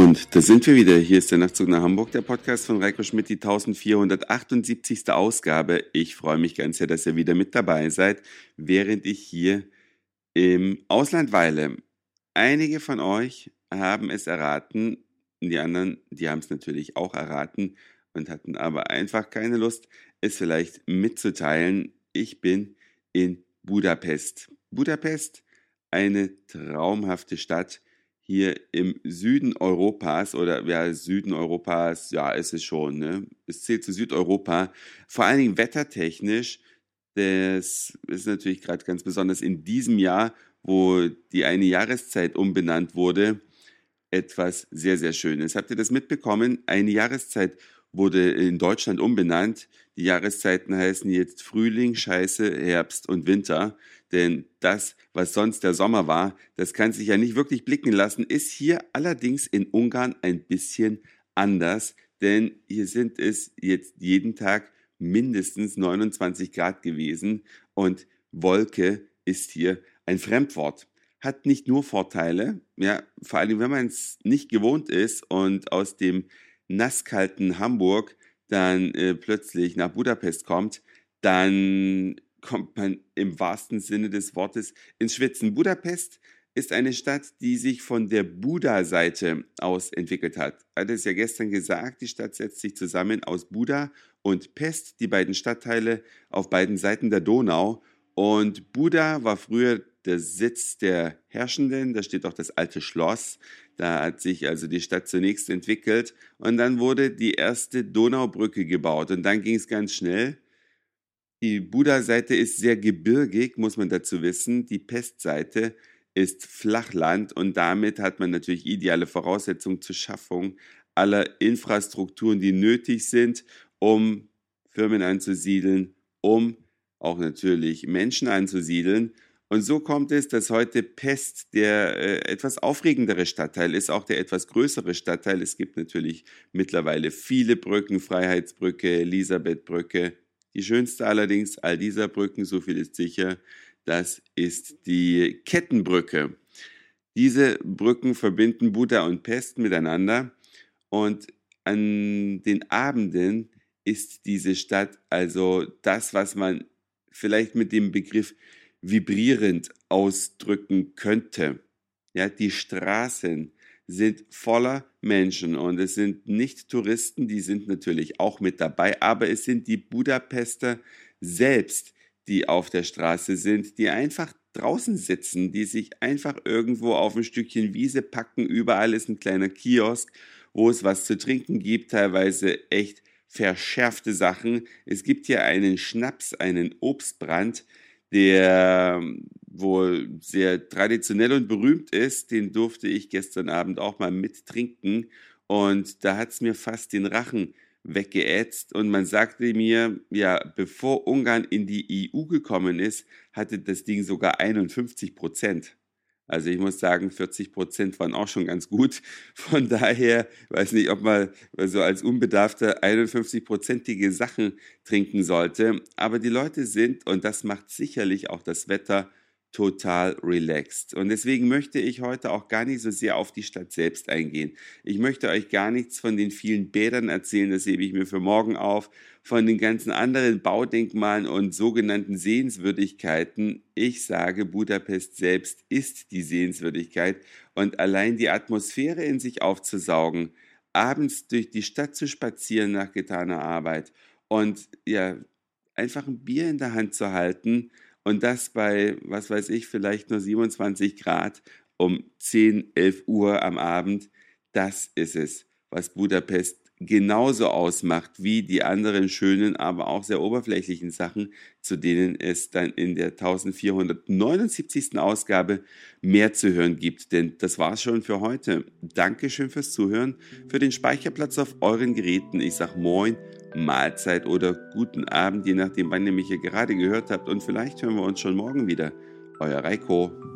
Und da sind wir wieder. Hier ist der Nachtzug nach Hamburg, der Podcast von Reiko Schmidt, die 1478. Ausgabe. Ich freue mich ganz sehr, dass ihr wieder mit dabei seid, während ich hier im Ausland weile. Einige von euch haben es erraten, die anderen, die haben es natürlich auch erraten und hatten aber einfach keine Lust, es vielleicht mitzuteilen. Ich bin in Budapest. Budapest, eine traumhafte Stadt, hier im Süden Europas oder ja, Süden Europas, ja, ist es schon, ne? Es zählt zu Südeuropa, vor allen Dingen wettertechnisch. Das ist natürlich gerade ganz besonders in diesem Jahr, wo die eine Jahreszeit umbenannt wurde, etwas sehr, sehr Schönes. Habt ihr das mitbekommen? Eine Jahreszeit wurde in Deutschland umbenannt. Die Jahreszeiten heißen jetzt Frühling, Scheiße, Herbst und Winter. Denn das, was sonst der Sommer war, das kann sich ja nicht wirklich blicken lassen, ist hier allerdings in Ungarn ein bisschen anders. Denn hier sind es jetzt jeden Tag mindestens 29 Grad gewesen und Wolke ist hier ein Fremdwort. Hat nicht nur Vorteile, ja, vor allem wenn man es nicht gewohnt ist und aus dem nasskalten Hamburg dann äh, plötzlich nach Budapest kommt, dann kommt man im wahrsten Sinne des Wortes ins Schwitzen. Budapest ist eine Stadt, die sich von der Buda-Seite aus entwickelt hat. Hat es ja gestern gesagt, die Stadt setzt sich zusammen aus Buda und Pest, die beiden Stadtteile auf beiden Seiten der Donau. Und Buda war früher der Sitz der Herrschenden, da steht auch das alte Schloss. Da hat sich also die Stadt zunächst entwickelt und dann wurde die erste Donaubrücke gebaut und dann ging es ganz schnell. Die Buda-Seite ist sehr gebirgig, muss man dazu wissen. Die Pestseite ist Flachland und damit hat man natürlich ideale Voraussetzungen zur Schaffung aller Infrastrukturen, die nötig sind, um Firmen anzusiedeln, um auch natürlich Menschen anzusiedeln. Und so kommt es, dass heute Pest der äh, etwas aufregendere Stadtteil ist, auch der etwas größere Stadtteil. Es gibt natürlich mittlerweile viele Brücken, Freiheitsbrücke, Elisabethbrücke. Die schönste allerdings all dieser Brücken, so viel ist sicher, das ist die Kettenbrücke. Diese Brücken verbinden Buddha und Pest miteinander und an den Abenden ist diese Stadt also das, was man vielleicht mit dem Begriff vibrierend ausdrücken könnte. Ja, die Straßen sind voller Menschen und es sind nicht Touristen, die sind natürlich auch mit dabei, aber es sind die Budapester selbst, die auf der Straße sind, die einfach draußen sitzen, die sich einfach irgendwo auf ein Stückchen Wiese packen. Überall ist ein kleiner Kiosk, wo es was zu trinken gibt, teilweise echt verschärfte Sachen. Es gibt hier einen Schnaps, einen Obstbrand, der ähm, wohl sehr traditionell und berühmt ist. Den durfte ich gestern Abend auch mal mittrinken und da hat es mir fast den Rachen weggeätzt und man sagte mir, ja, bevor Ungarn in die EU gekommen ist, hatte das Ding sogar 51 Prozent. Also ich muss sagen, 40 Prozent waren auch schon ganz gut. Von daher weiß nicht, ob man so als Unbedarfter 51-prozentige Sachen trinken sollte. Aber die Leute sind, und das macht sicherlich auch das Wetter, total relaxed. Und deswegen möchte ich heute auch gar nicht so sehr auf die Stadt selbst eingehen. Ich möchte euch gar nichts von den vielen Bädern erzählen, das hebe ich mir für morgen auf, von den ganzen anderen Baudenkmalen und sogenannten Sehenswürdigkeiten. Ich sage, Budapest selbst ist die Sehenswürdigkeit und allein die Atmosphäre in sich aufzusaugen, abends durch die Stadt zu spazieren nach getaner Arbeit und ja, einfach ein Bier in der Hand zu halten, und das bei, was weiß ich, vielleicht nur 27 Grad um 10, 11 Uhr am Abend. Das ist es, was Budapest genauso ausmacht wie die anderen schönen, aber auch sehr oberflächlichen Sachen, zu denen es dann in der 1479. Ausgabe mehr zu hören gibt. Denn das war's schon für heute. Dankeschön fürs Zuhören, für den Speicherplatz auf euren Geräten. Ich sag Moin Mahlzeit oder guten Abend, je nachdem, wann ihr mich hier gerade gehört habt. Und vielleicht hören wir uns schon morgen wieder. Euer Reiko.